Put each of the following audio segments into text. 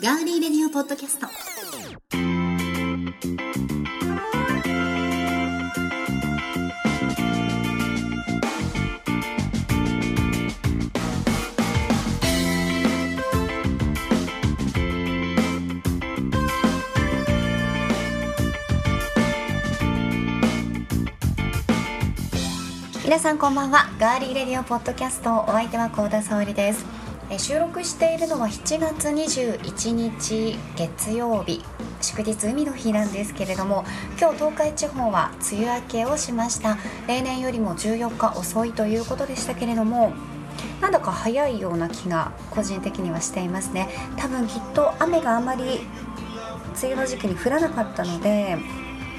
ガーリーレディオポッドキャスト。皆さんこんばんは。ガーリーレディオポッドキャストお相手は幸田沙織です。え収録しているのは7月21日月曜日祝日海の日なんですけれども今日東海地方は梅雨明けをしました。例年よりも14日遅いということでしたけれどもなんだか早いような気が個人的にはしていますね。多分きっと雨があまり梅雨の時期に降らなかったので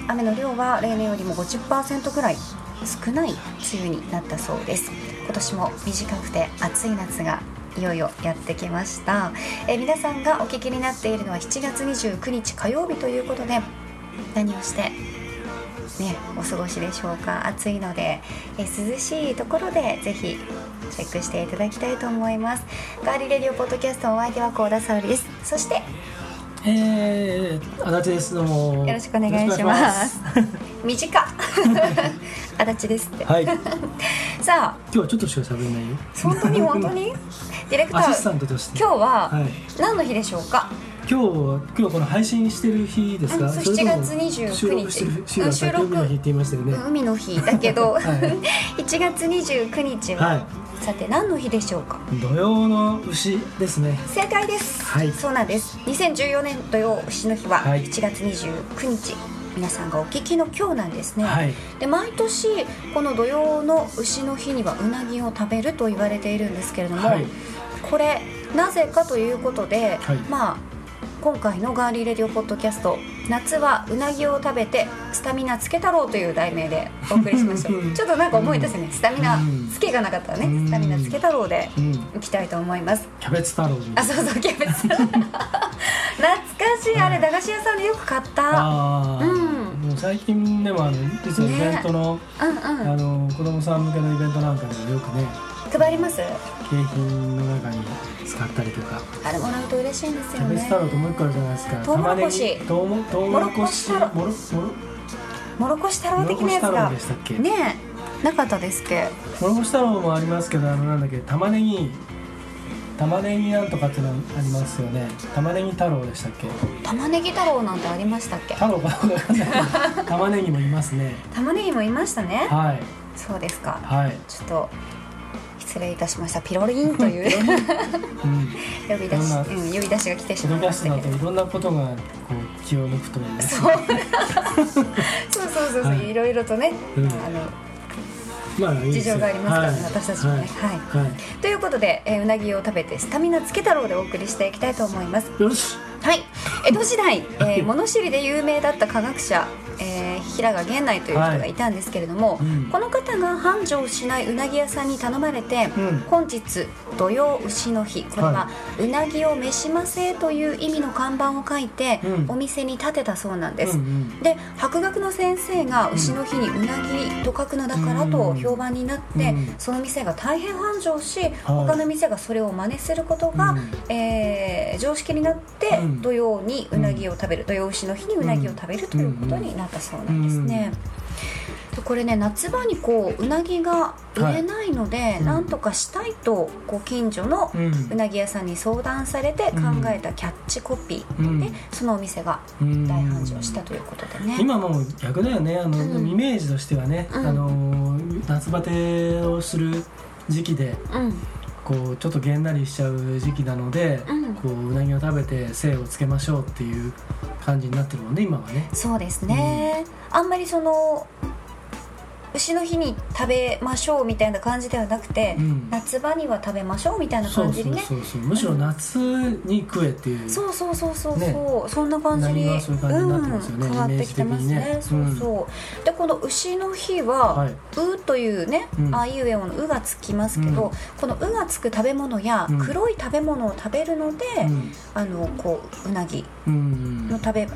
雨の量は例年よりも50%ぐらい少ない梅雨になったそうです。今年も短くて暑い夏がいよいよやってきました。え皆さんがお聞きになっているのは7月29日火曜日ということで何をしてね、お過ごしでしょうか。暑いのでえ涼しいところでぜひチェックしていただきたいと思います。ガーリーレディオポッドキャストお相手は幸田沙織です。そしてえー、足立です。どうも。よろしくお願いします。短っ。足立ですって。はい。今 さあ。日はちょっとしか喋れないよ。本当に本当に？ディレクタアシスターントとして。今日ははい、何の日でしょうか、今日は今日はこの配信してる日ですか、うんそうそれとも7月29日。収録収録。先ほどの日って言いましたよね、海の日だけど、はい 1月29日は、はさて何の日でしょうか？い土曜の牛ですね。正解です、はい。そうなんです。2014年土曜牛の日ははい。1月29日、皆さんがお聞きの今日なんですね、はい。で毎年この土曜の牛の日にはうなぎを食べると言われているんですけれども、はい。これなぜかということで、はい。まあ今回のガーリーレディオポッドキャスト夏はうなぎを食べてスタミナつけ太郎という題名でお送りしましたちょっとなんか思い出すねスタミナうんつけがなかったらね。うん。スタミナつけ太郎でうんいきたいと思います。キャベツ太郎あそうそうキャベツ懐かしい。あれ駄菓子屋さんでよく買った。うん。もう最近でもあのイベントの、うんうん。あの子供さん向けのイベントなんかでもよくね配ります？景品の中に使ったりとか。あれもらうと嬉しいんですよね。キャベツ太郎ともう一個あるじゃないですか。トウモロコシ。トウモロコシ。もろこしもろもろもろこし太郎的なやつが。郎でしたっけ？ねえなかったですっけ？もろこし太郎もありますけどあのなんだっけ玉ねぎ。玉ねぎなんとかってのありますよね。玉ねぎ太郎でしたっけ？玉ねぎ太郎なんてありましたっけ？太郎かどうかんない。玉ねぎもいますね。玉ねぎもいましたね。はい。そうですか。はい、ちょっと失礼いたしました。ピロリンという。うん、呼び出し、うん、呼び出しが来てしまいましたけど。いろんなことがこう気を抜くというねそう。そうそうそう、はい。い、ろいろとね、うん。あのまあ事情がありますからねはい。私たちもね。はい、はい。ということで、えーうなぎを食べてスタミナつけ太郎でお送りしていきたいと思います。よし。はい。江戸時代、えー物知りで有名だった科学者、えー平賀源内という人がい。たんですけれども、はいうん。この方が繁盛しないうなぎ屋さんに頼まれて、うん。本日土曜牛の日これは、はうなぎを召しませという意味の看板を書いて、うん。お店に立てたそうなんです、うんうん。で博学の先生が牛の日にうなぎと書くのだからと評判になって、うん。その店が大変繁盛し、他の店がそれを真似することが、うん。えー常識になって、うん。土曜にうなぎを食べる、土曜牛の日にうなぎを食べるということになったそうなんですね。でこれね夏場にこううなぎが売れないので、うんなんとかしたいとこう近所のうなぎ屋さんに相談されて考えたキャッチコピーうん。で、そのお店がうん。大繁盛したということでね。今もう逆だよね。あの、うん。イメージとしてはね、うん。あの夏バテをする時期でうんこうちょっとげんなりしちゃう時期なので、うん。こううなぎを食べて精をつけましょうっていう感じになってるもんね今はね。そうですね、あんまりその牛の日に食べましょうみたいな感じではなくて、うん。夏場には食べましょうみたいな感じにね。そうそうむしろ夏に食えっていう、そうそうそうそうそう、ね。そんな感じに、ね。うん変わってきてますね。イメージ的そうそう、でこの牛の日は「はい。うというね、うん。あいうえおの「う」がつきますけど、うん。この「う」がつく食べ物やうん。黒い食べ物を食べるので、うん。あのこううなぎうんの食べ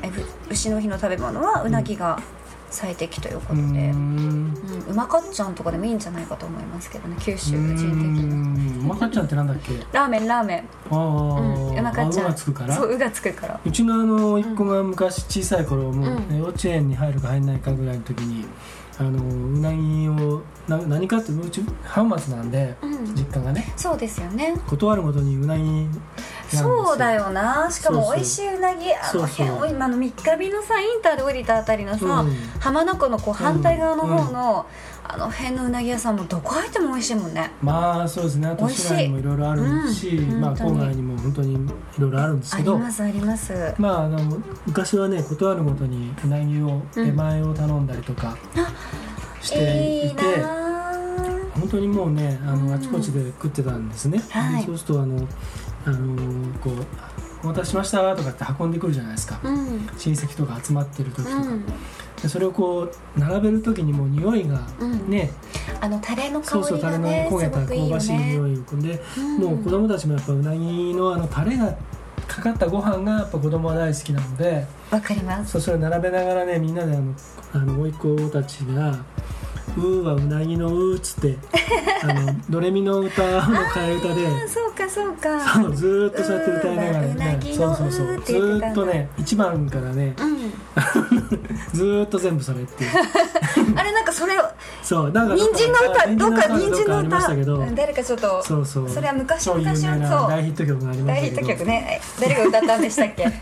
牛の日の食べ物はうなぎが最適ということうで、ん。うん、うまかっちゃんとかでもいいんじゃないかと思いますけどね九州う人的にん。うまかっちゃんってなんだっけ？ラーメンラーメン。ああ、うんうまかっちゃん。あうがつくから。そううがつくから。うちのあの一子が昔小さい頃、もううん幼稚園に入るか入んないかぐらいの時にあのうなぎをな何かってうち浜松なんでうん。実家がね。そうですよね。断るごとにうなぎそうだよな。しかも美味しいうなぎあの辺を今の三日日のさインターで降りたあたりのさ、うん。浜名湖のこう反対側の方うん。の、あの辺のうなぎ屋さんもどこ入っても美味しいもんね。まあそうですね。あと市内にもいろいろあるし、うんまあ郊外にも本当にいろいろあるんですあけどりますあります。まああの昔はね断るごとにうなぎを出前を頼んだりとかしていて、いいなぁ本当にもうねあうん。のあちこちで食ってたんですね、はい。でそうするとあのあのこう「お待たせしました」とかって運んでくるじゃないですか、うん。親戚とか集まってる時とか、うんでそれをこう並べる時にもう匂いがうん。ね、あのタレの香そうそうタレのりがね焦げた香ばしいね匂いで、うん。もう子供たちもやっぱうなぎのあのタレがかかったご飯がやっぱ子供は大好きなので。わかります。そうそれ並べながらねみんなであのあの甥っ子たちが「うーはうなぎのう」っつって あのドレミの歌の替え歌であそうかそうか。そうずーっとそうやって歌いながらねそうそうそうずーっとね1番からねうん。ずーっと全部それっていう。あれなんかそれをそうなんか人参の歌どっか人参の歌。うん誰かちょっとそうそう。それは昔昔名なそう。大ヒット曲がありま大ヒット曲ね。誰が歌ったんでしたっけ？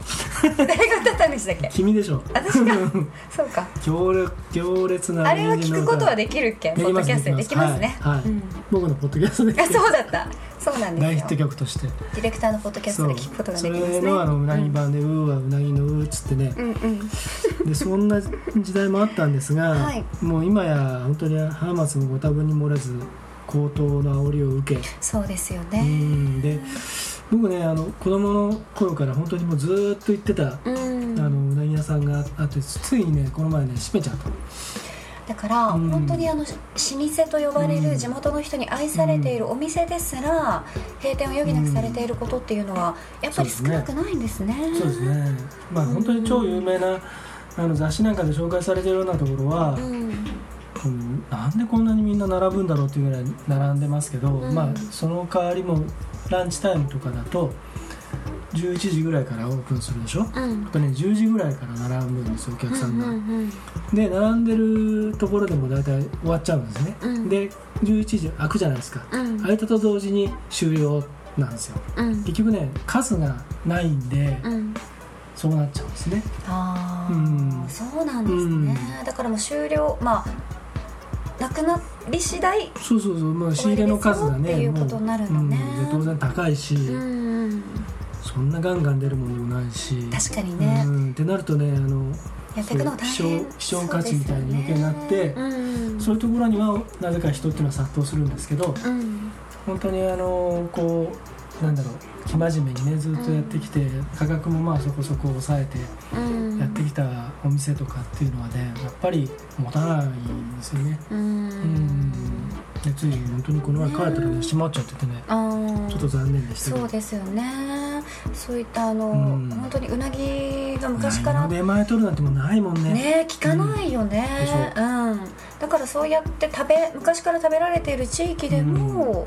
誰が歌ったんでしたっけ？君でしょ。私が そうか。強烈強烈なあれは聞くことはできるっけ？ポッドキャストで。できますね。はいはい。うん。僕のポッドキャストであそうだったそうなんですよ。大ヒット曲として。ディレクターのポッドキャストで聞くことができますね。それのあのうなぎ版で「うーはうなぎのう」っつってね。うんうん。でそんな時代もあったんですが、はい。もう今や本当に浜松もご多分に漏れず高騰の煽りを受け。そうですようねん。で僕ねあの子供の頃から本当にもうずーっと行ってた、うん。あのうなぎ屋さんがあってついにねこの前ね閉めちゃっただから、うん。本当にあの老舗と呼ばれる地元の人に愛されているお店ですら閉店を余儀なくされていることっていうのはやっぱり少なくないんですね。そうですね。まあ本当に超有名なあの雑誌なんかで紹介されてるようなところは、うん。うんなんでこんなにみんな並ぶんだろうっていうぐらい並んでますけど、うん。まあその代わりもランチタイムとかだと11時ぐらいからオープンするでしょ？うん。あとね10時ぐらいから並ぶんですよお客さんが、うんうんで並んでるところでも大体終わっちゃうんですね、うん。で11時開くじゃないですか、うん。開いたと同時に終了なんですよ。うん。結局ね数がないんで、うん。そうなっちゃうんですね。ああ、うん。そうなんですね、だからもう終了まあなくなり次第そうそうそう、まあ、仕入れの数がねいうことになるんだね。もううん。で当然高いし、うんそんなガンガン出るもんでもないし。確かにね。うん、ってなるとねあのやっていくのが大希変少希少価値みたいに余計になってそうですよね。うん。そういうところにはなぜか人っていうのは殺到するんですけどうん。本当にあのこうなんだろう生真面目にねずっとやってきて、価格もまあそこそこ抑えてうん。やってきたお店とかっていうのはねやっぱり持たないんですよね。ううんんでつい本当にこの前帰ったらね閉まっちゃっててねあー。ちょっと残念でしたそうですよね。そういったあの、うん。本当にうなぎが昔から出前取るなんてもうないもんね。ね聞かないよね。でしうん、だからそうやって食べ昔から食べられている地域でも、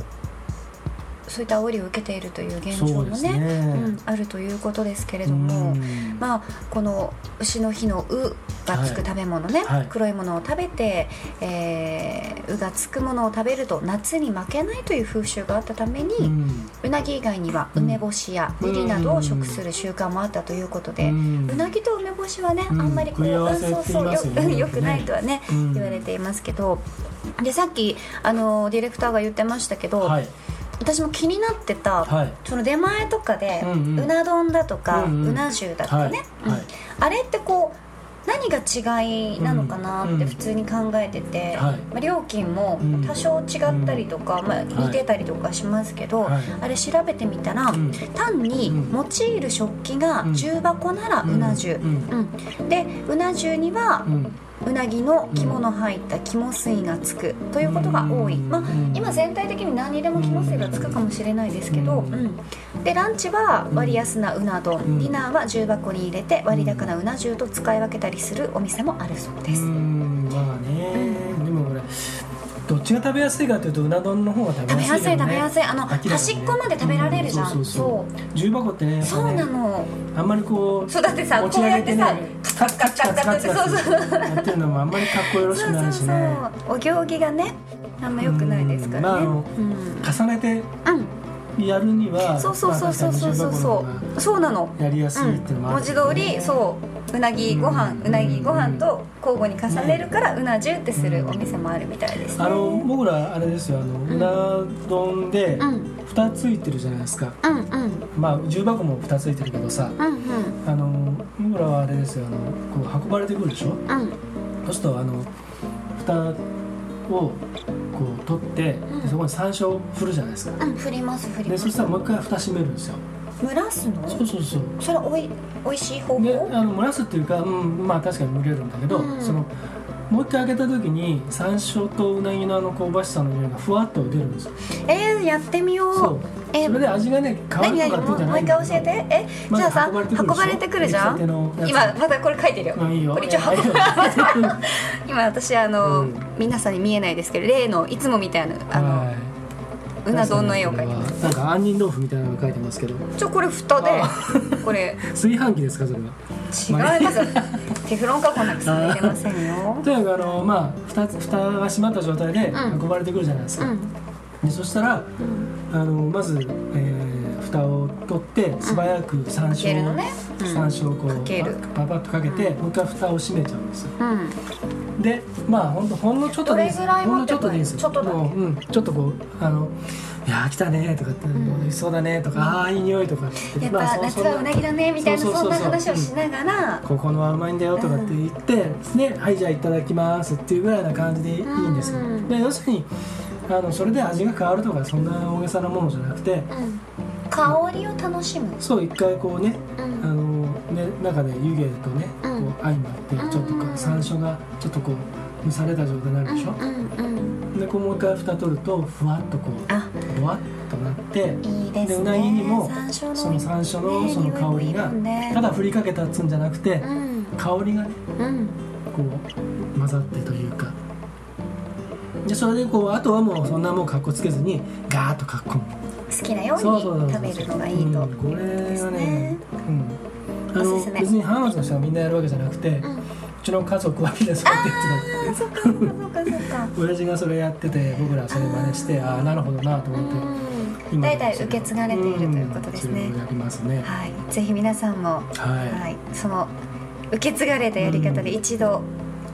そういった煽りを受けているという現状もねね。うん、あるということですけれども、うん。まあ、この牛の日の「う」がつく食べ物ね、はい。黒いものを食べて、えーうがつくものを食べると夏に負けないという風習があったために、ううんなぎ以外にはうん梅干しやうんウリなどを食する習慣もあったということで、うん。うなぎと梅干しはね、うん。あんまりこう食い合わせって言いますよねそうそうよよくないとはね、うん。言われていますけど。でさっきあのディレクターが言ってましたけど、はい私も気になってた、はい。その出前とかで、ううん。うんな丼だとか、ううん。うんな重だとかね、はい。はい。うん。あれってこう何が違いなのかなうん。って普通に考えてて、はいまあ、料金もうん。多少違ったりとか、まあ、似てたりとかしますけど、はい。あれ調べてみたら、うん。単にうん用いる食器がうん。重箱ならうな重、うん。うん。でうな重にはうなぎの肝の入った肝水がつくということが多い、うん。まあうん。今全体的に何にでも肝水がつくかもしれないですけど、うん。うん。でランチは割安なうな丼、うん。ディナーは重箱に入れて割高なうな重と使い分けたりするお店もあるそうです、うんまあね、でもこれどっちが食べやすいかというとうな丼の方が食べや食べやすい食べやすい。あのね。端っこまで食べられるじゃん、うんそう重箱ってねやっぱそうねなの。あんまりこうそうだってさねこうやってカツカツカツカツカツそうそうやってるのもあんまりかっこよろしくないしそうねそうお行儀がねあんま良くないですからね、う重ねてうんやるにはそうそうそうそうそうそう。そうそうなの。やりやすいっていうのもあ文字るけど。ね通りそう。うなぎご飯うん。うなぎご飯と交互に重ねるからうな重ってするお店もあるみたいですね。あの僕らあれですよあのうな丼でうん。蓋ついてるじゃないですか。うんうん。まあ重箱も蓋ついてるけどさ。うんうん。あの僕らはあれですよあのこう運ばれてくるでしょ？うん。そうするとあの蓋をこう取って、ん。でそこに山椒を振るじゃないですか。うん振ります振ります。でそしたらもう一回蓋閉めるんですよ。蒸らすの？そうそうそう。それおいおいしい方法？であの蒸らすっていうか、うん、まあ確かに蒸れるんだけど、うん。そのもう一回開けた時に山椒とうなぎのあの香ばしさの匂いがふわっと出るんですよ。えー、やってみよう。そう。えそれで味がね変わる何とかってんじゃ何もうもう一回教えて。えまずじゃあさ運ばれてくるでしょ？運ばれてくるじゃん？今またこれ書いてるよ。まあいいよ。これ一応運ば 今私あの、うん。皆さんに見えないですけど例のいつもみたいなあの、はい。うな丼の絵を描いてます。なんか杏仁豆腐みたいなのが描いてますけど。ちょこれ蓋でこれ。炊飯器ですかそれは？違いますテフロン加工なんかされてませんよ。とにかくあのまあ蓋蓋が閉まった状態でうん。運ばれてくるじゃないですか、うん。でそしたらあのまず、えー蓋を取って素早く山椒、うん。山椒をこうパパッとかけて、もう一回蓋を閉めちゃうんですよ。うんでまあほんとほんのちょっとでいいほんのちょっとでいいです。よちょっともううん、ちょっとこうあの「いやー来たね」とかって「ん。美味しそうだね」とか「ああーいい匂い」とか。ってやっまあぱ夏はうなぎだねみたいなそんな話をしながらここのはうまいんだよとかって言って、ではいじゃあいただきますっていうぐらいな感じでいいんですよ、うん。で要するにあのそれで味が変わるとかそんな大げさなものじゃなくてうん香りを楽しむ。そう一回こうねうん。あのね中で湯気とね、うん。こう相まってうん。ちょっとこう山椒がちょっとこう蒸された状態になるでしょ、でこうもう一回蓋取るとふわっとこうあ。ぼわっとなっていいですね。でうなぎにもその山椒のねその香りがねただ振りかけたっつうんじゃなくてうん。香りがねうん。こう混ざってというか。でそれでこうあとはもうそんなもうかっこつけずにガーッとかっこむ好きなように食べるのがいいと、うん。これはねねうん。あの別に浜松の人がみんなやるわけじゃなくて、ううんちの家族はみんなそうやってやってそっかそっかそっかそっか。た親父がそれやってて僕らそれ真似してああなるほどなと思ってうん。代々受け継がれているということですね。うんね。はい。ぜひ皆さんもはい、はい。その受け継がれたやり方で一度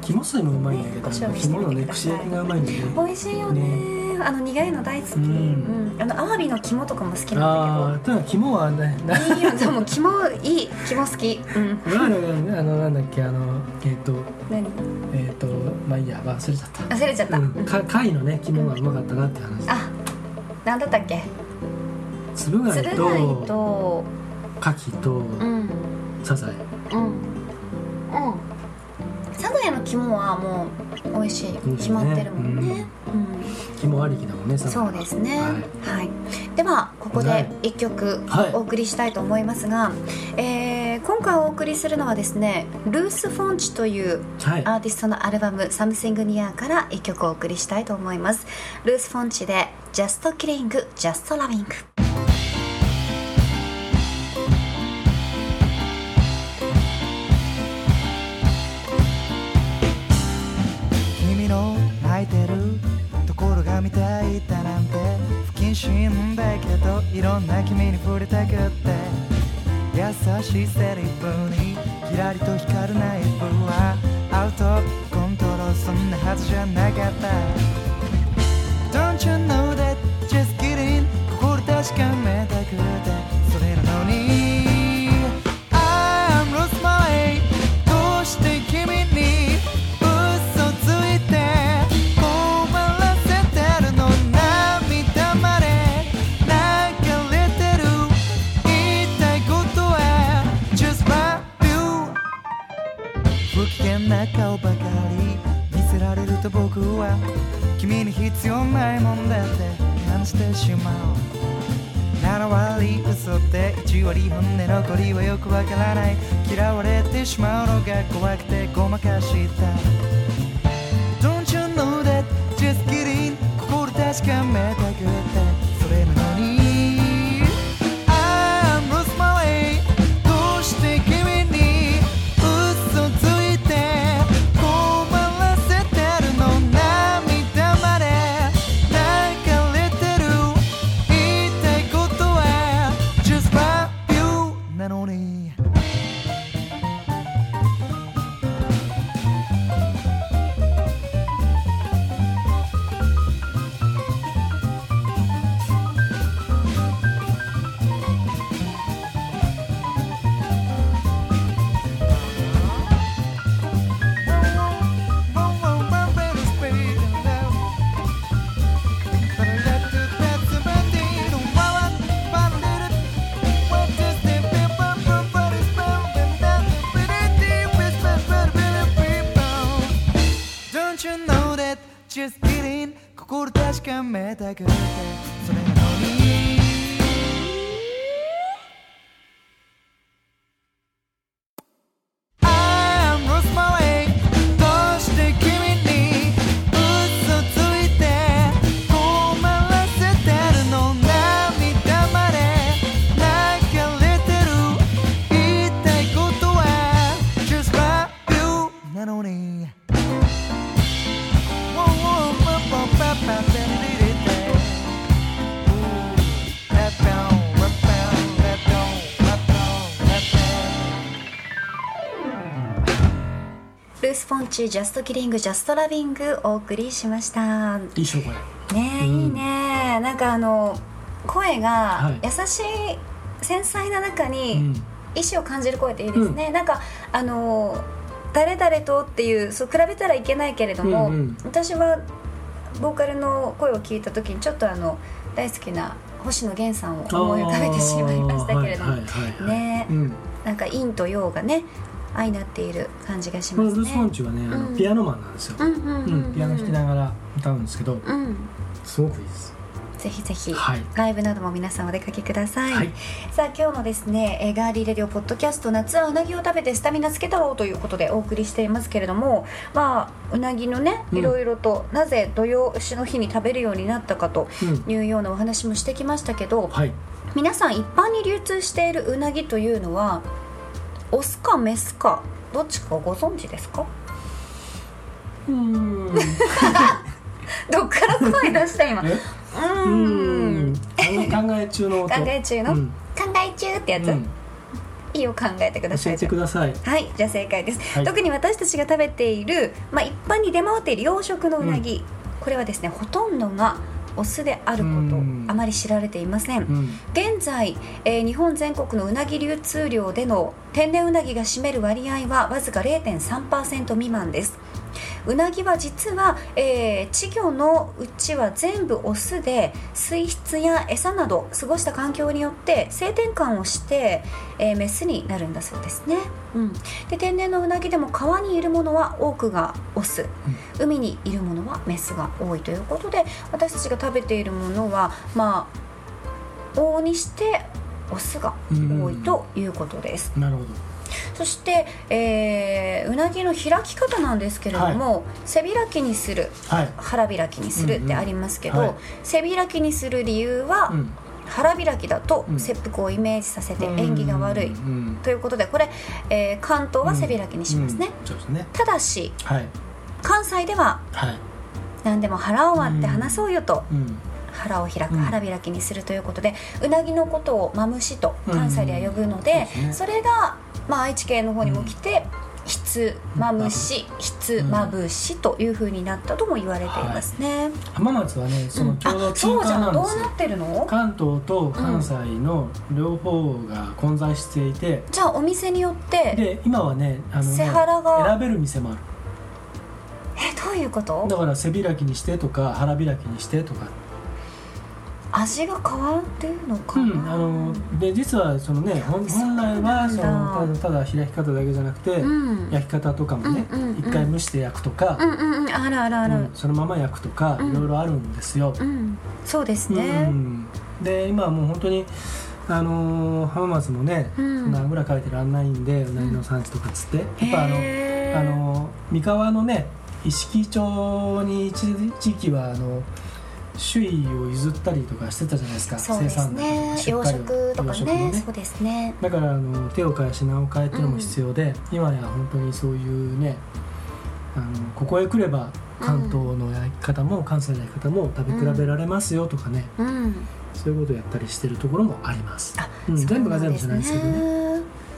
肝水もうまいんだけど、ね肝のね串焼きがうまいんだよね。美味しいよねあの苦いの大好き、ううん。んあのアワビの肝とかも好きあなんあただ肝はね。なだけどいいよ。でも肝いい肝好き。うん。あのなんだっけあのえっ、と何？えっ、とまあいいや。忘れちゃった。忘れちゃった、うん、か貝のね肝がうまかったなって話。あなんだったっけ？つぶ貝とと。牡蠣とうん。サザエ。うん。うん。サザエの肝はもう美味しいね。決まってるもんね、うん肝ありきだもんそうですね、ははい。ではここはでい。1曲はい。お送りしたいと思いますが、えー今回お送りするのはですねルース・フォンチというはい。アーティストのアルバム「Something Near」から1曲お送りしたいと思います。ルース・フォンチで「Just Killing Just Loving」君の泣いてるが見ていたなんて不謹慎だけどいろんな君に触れたくって。優しいセリフにキラリと光るナイフはアウトコントロールそんなはずじゃなかった。Don't you know that just kidding 心確かめたくて。で1割本音残りはよくわからない。嫌われてしまうのが怖くてごまかした。Don't you know that just kidding 心確かめた。めたくてそれなのにジャスト・キリング・ジャスト・ラビングお送りしました。ねいいしょこれえ、うん。いいね。なんかあの声がはい。優しい繊細な中うにん。意志を感じる声っていいですね、なんかあの誰々とっていうそう比べたらいけないけれども、うんうん私はボーカルの声を聞いた時にちょっとあの大好きな星野源さんを思い浮かべてしまいましたけれども、はいはいはいはいねうん。なんか陰と陽がね相なっている感じがしますこのルース・フォンね。チはねあのうん。ピアノマンなんですよ、うんうんうんううんん、ピアノ弾きながら歌うんですけどうん、すごくいいです。ぜひぜひ、はい。ライブなども皆さんお出かけください、はい。さあ今日のですねえーガーリーレディオポッドキャスト夏はうなぎを食べてスタミナつけたろうということでお送りしていますけれどもまあうなぎのねうん。いろいろと、なぜ土曜しの日に食べるようになったかとうん。いうようなお話もしてきましたけど、はい。皆さん一般に流通しているうなぎというのはオスかメスかどっちかご存知ですか？うん。どっから声出した今？うん。ん。考え中の音。考え中の、うん。考え中ってやつ、うん。いいよ考えてくださ教えいてください。はいじゃあ正解です、はい。特に私たちが食べている、まあ、一般に出回っている養殖のうなぎ、これはですねほとんどがオスであることうん。あまり知られていません、うん。現在、えー日本全国のうなぎ流通量での天然うなぎが占める割合はわずか0.3%未満ですうなぎは実は、えー稚魚のうちは全部オスで水質や餌など過ごした環境によって性転換をして、えーメスになるんだそうですね、うん、で天然のうなぎでも川にいるものは多くがオス、海にいるものはメスが多いということで私たちが食べているものはまあ往々にしてオスが多いということです、なるほどそして、えーうなぎの開き方なんですけれども、背開きにするはい。腹開きにするってありますけど、うんうんはい。背開きにする理由は、うん。腹開きだとうん。切腹をイメージさせて縁起が悪い、うん。ということでこれ、えー関東は背開きにしますね、うん。ね。ただしはい。関西でははい。何でも腹を割って話そうよと、うん。腹を開く、うん。腹開きにするということでうなぎのことをマムシと関西では呼ぶので,、うん。そうですね。それが、まあ、愛知県の方にも来て、ひつまむしひつまぶしというふうになったとも言われていますね、浜松はねそのちょうどあ中間なんですよ。んどうなってるの？関東と関西の両方が混在していて、じゃあお店によってで今はねあのね背腹が。選べる店もある。えどういうこと？だから背開きにしてとか腹開きにしてとかあ味が変わるのかうな、ん、あので実はそのね本来はそのただただ開き方だけじゃなくて、うん。焼き方とかもねうんうんうん。一、回蒸して焼くとか、うんうんうん。あるあるある、うんそのまま焼くとか、うん。いろいろあるんですよ。うん。そうですうね、ん、で今はもう本当にあのー浜松もね、うん。そんなあぐらかいてらんないんでうなぎの産地とかっつって、やっぱあの、あの三河のね一色町に一時期はあの首位を譲ったりとかしてたじゃないですかすね。養生産量殖とか養殖のね。そうですね。だからあの手を変え品を変えっていうのも必要で、今や本当にそういうねあのここへ来れば関東の焼き方も関西の焼き方も食べ比べられますよとかね、うん。そういうことをやったりしてるところもありますあ、うん全部が全部じゃないんですけどね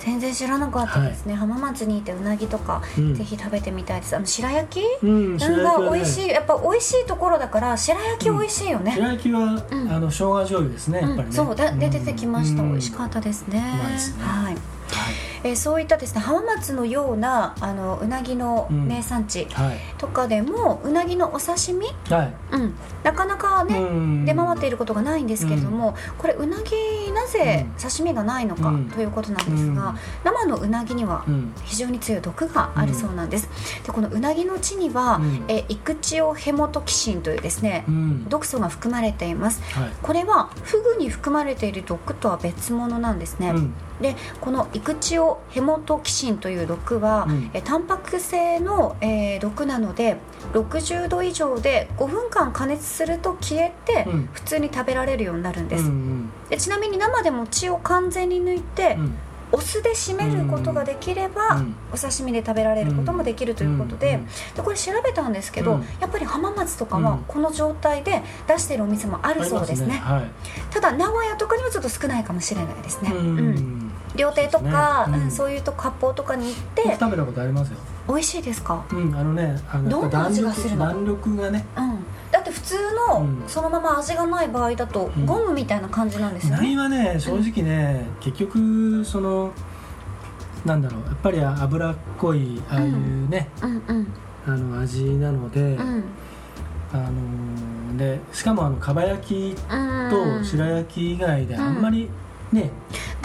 全然知らなかったですね、浜松にいてうなぎとか、うん。ぜひ食べてみたいです。あの白焼き？うんが美味しい。やっぱ美味しいところだから白焼き美味しいよね、白焼きは、うん。あの生姜醤油ですねやっぱりね、うん、そうだで出てきました、うん。美味しかったですね。はい。はいえーそういったですね浜松のようなあのうなぎの名産地はい。とかでも、うなぎのお刺身、はい。うん、なかなかね、うん。出回っていることがないんですけれども、これうなぎなぜうん。刺身がないのかうん。ということなんですが、うん。生のうなぎにはうん。非常に強い毒があるそうなんです、でこのうなぎの血には、うん。えイクチオヘモトキシンというですね、うん。毒素が含まれています。はい。これはフグに含まれている毒とは別物なんですね、うん。でこのイクチオヘモトキシンという毒は、うん。えタンパク性の、えー毒なので60度以上で5分間加熱すると消えて、うん。普通に食べられるようになるんです、うんでちなみに生でも血を完全に抜いて、うん。お酢で締めることができれば、うんお刺身で食べられることもできるということで,、うんでこれ調べたんですけど、うん。やっぱり浜松とかうん。はこの状態で出しているお店もあるそうですね,、ありますただ名古屋とかにはちょっと少ないかもしれないですね、はい、ううん。ん料亭とかそうですね。うん。うんそういうとこ割烹とかに行って僕食べたことありますよ。美味しいですか？うんあのねあのどんな味がするの弾力弾力がね。うん。だって普通のうん。そのまま味がない場合だとうん。ゴムみたいな感じなんですようなぎねはね正直ね、結局そのなんだろうやっぱり脂っこいああいうね、うん。うんあの味なので、うん。あのでしかもあのかば焼きうん。と白焼き以外であんまりね、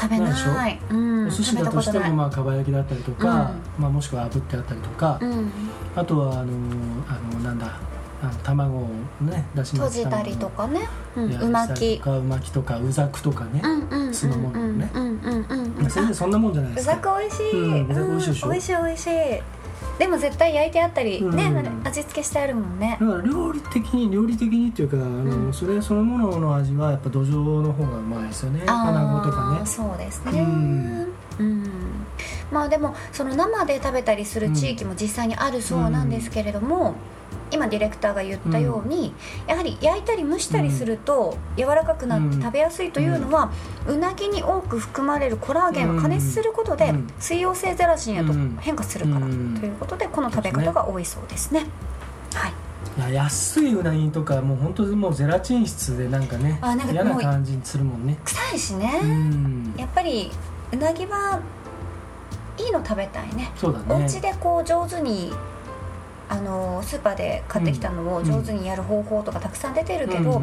食べない。う。ん。お寿司だとしてもまあかば焼きだったりとか、まあ、もしくは炙ってあったりとか、うん。あとはあのあのなんだあの卵をね出し閉じたりとかね。うん。うまき。うまきとかうざくとかね、うんうんうん酢の物ね。全然そんなもんじゃないですか。うざく美味しい、うんうざく美味しいでしょ。美味しい美味しいでも絶対焼いてあったり、ねうん。味付けしてあるもんね。だから料理的に料理的にっていうかあの、うんそれそのものの味はやっぱ土壌の方がうまいですよね。穴子とかね。そうですね。うん。うん。まあでもその生で食べたりする地域も実際にあるそうなんですけれども、今ディレクターが言ったように、やはり焼いたり蒸したりすると柔らかくなって食べやすいというのは、うなぎに多く含まれるコラーゲンは加熱することでうん。水溶性ゼラチンへとうん。変化するからとうん。いうことでこの食べ方が多いそうですね。はい。いや安いうなぎとかもう本当にもうゼラチン質でなんかねあなんか嫌な感じにするもんね。臭いしね、うん。やっぱりうなぎはいいの食べたいね。そうだね。お家でこう上手にあのスーパーで買ってきたのを上手にやる方法とかたくさん出てるけど、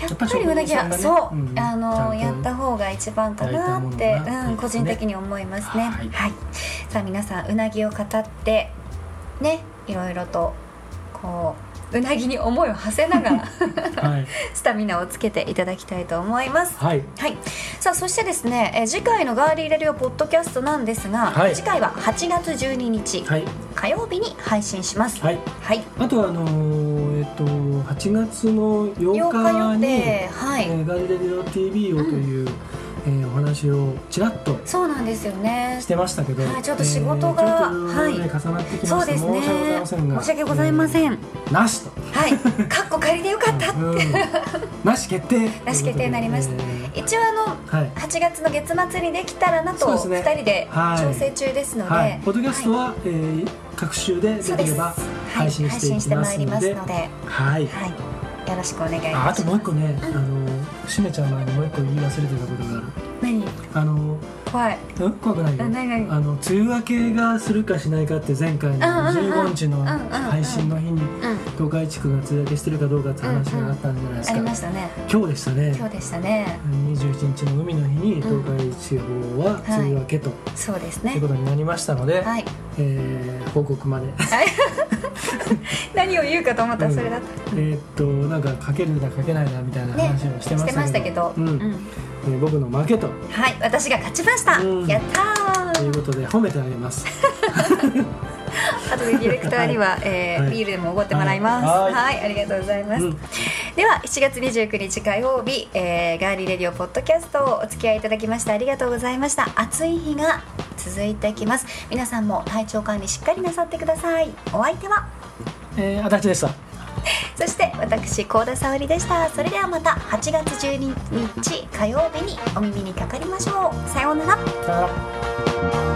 やっぱりうなぎは、ねそう、うんあのやった方が一番かなって、うん、個人的に思いますね。はい。さあ皆さんうなぎを語ってねいろいろとこううなぎに思いを馳せながらはい。スタミナをつけていただきたいと思います。はい。はい、さあそしてですね、えー次回のガーリーレディオポッドキャストなんですが、はい。次回は8月12日、はい。火曜日に配信します。はい。はい、あとはあのーえっと8月の8 8日に定、はい、えーガリレディオ TV をという、えーお話をちらっとそうなんですよね。し。てましたけど、はいちょっと仕事がえーはい。重なってきましてそうですね。申し訳ございません。が申し訳ございません。えーなしとはい、カッコ借りてよかった。うん。なし決定。なし決定になりました。え一応あのーはい。8月の月末にできたらなとね。2人ではい。調整中ですので、はい、ポッドキャストは、えー各週でで。きればはい、配信していきままいりすので、ますので、はい。はい、よろしくお願いします。ああともう一個ね、あのしめちゃう前にもう一個言い忘れてたことがある。何？あの怖い。うん怖くないよ。あの梅雨明けがするかしないかって前回の15日の配信の日にうん。東海地区が梅雨明けしてるかどうかって話があったんじゃないですありかましたね。今日でしたね。今日でしたね。21日の海の日に東海地方は梅雨明けと、そうですね。ということになりましたので、はい。えー報告まで。何を言うかと思ったらそれだった。えーっとなんかかけるだかけないだみたいな話をしてましたたけど、えー僕の負けとはい私が勝ちました、うん。やったー。ということで褒めてあげます。あとでディレクターには、えーはい。ビールでもおごってもらいます。ははいい、ありがとうございます、うん。では7月29日火曜日、えーガーリーレディオポッドキャストをお付き合いいただきましてありがとうございました。暑い日が続いてきます。皆さんも体調管理しっかりなさってください。お相手は？えー、足立でしたそして私幸田沙織でした。それではまた8月12日火曜日にお耳にかかりましょう。さようなら。さよなら。